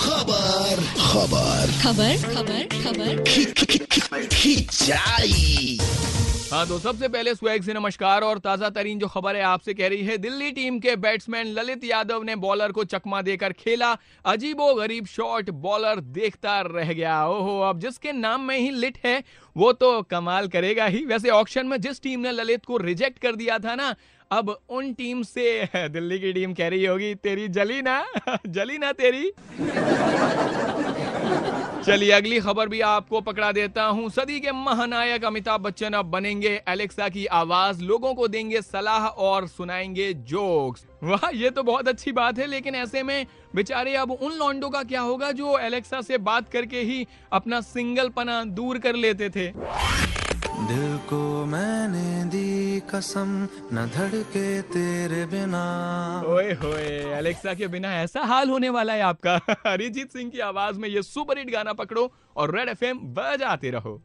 खबर खबर खबर खबर खबर खिंचाई हाँ तो सबसे पहले स्वैग से नमस्कार और ताज़ा तरीन जो खबर है आपसे कह रही है, दिल्ली टीम के बैट्समैन ललित यादव ने बॉलर को चकमा देकर खेला। अजीबो गरीब शॉट बॉलर देखता रह गया। ओहो, अब जिसके नाम में ही लिट है, वो तो कमाल करेगा ही। वैसे ऑक्शन में जिस टीम ने ललित को रिजेक्ट कर दिया था ना, अब उन टीम से दिल्ली की टीम कह रही होगी, तेरी जली ना जली ना तेरी। चलिए, अगली खबर भी आपको पकड़ा देता हूँ। सदी के महानायक अमिताभ बच्चन अब बनेंगे एलेक्सा की आवाज़। लोगों को देंगे सलाह और सुनाएँगे जोक्स। वाह, ये तो बहुत अच्छी बात है, लेकिन ऐसे में बेचारे अब उन लॉन्डो का क्या होगा जो एलेक्सा से बात करके ही अपना सिंगल पना दूर कर लेते थे? दिल को मैंने दी कसम, न धड़के तेरे बिना। ओए होए एलेक्सा के बिना ऐसा हाल होने वाला है आपका। अरिजीत सिंह की आवाज़ में ये सुपर हिट गाना पकड़ो और रेड एफएम बजाते रहो।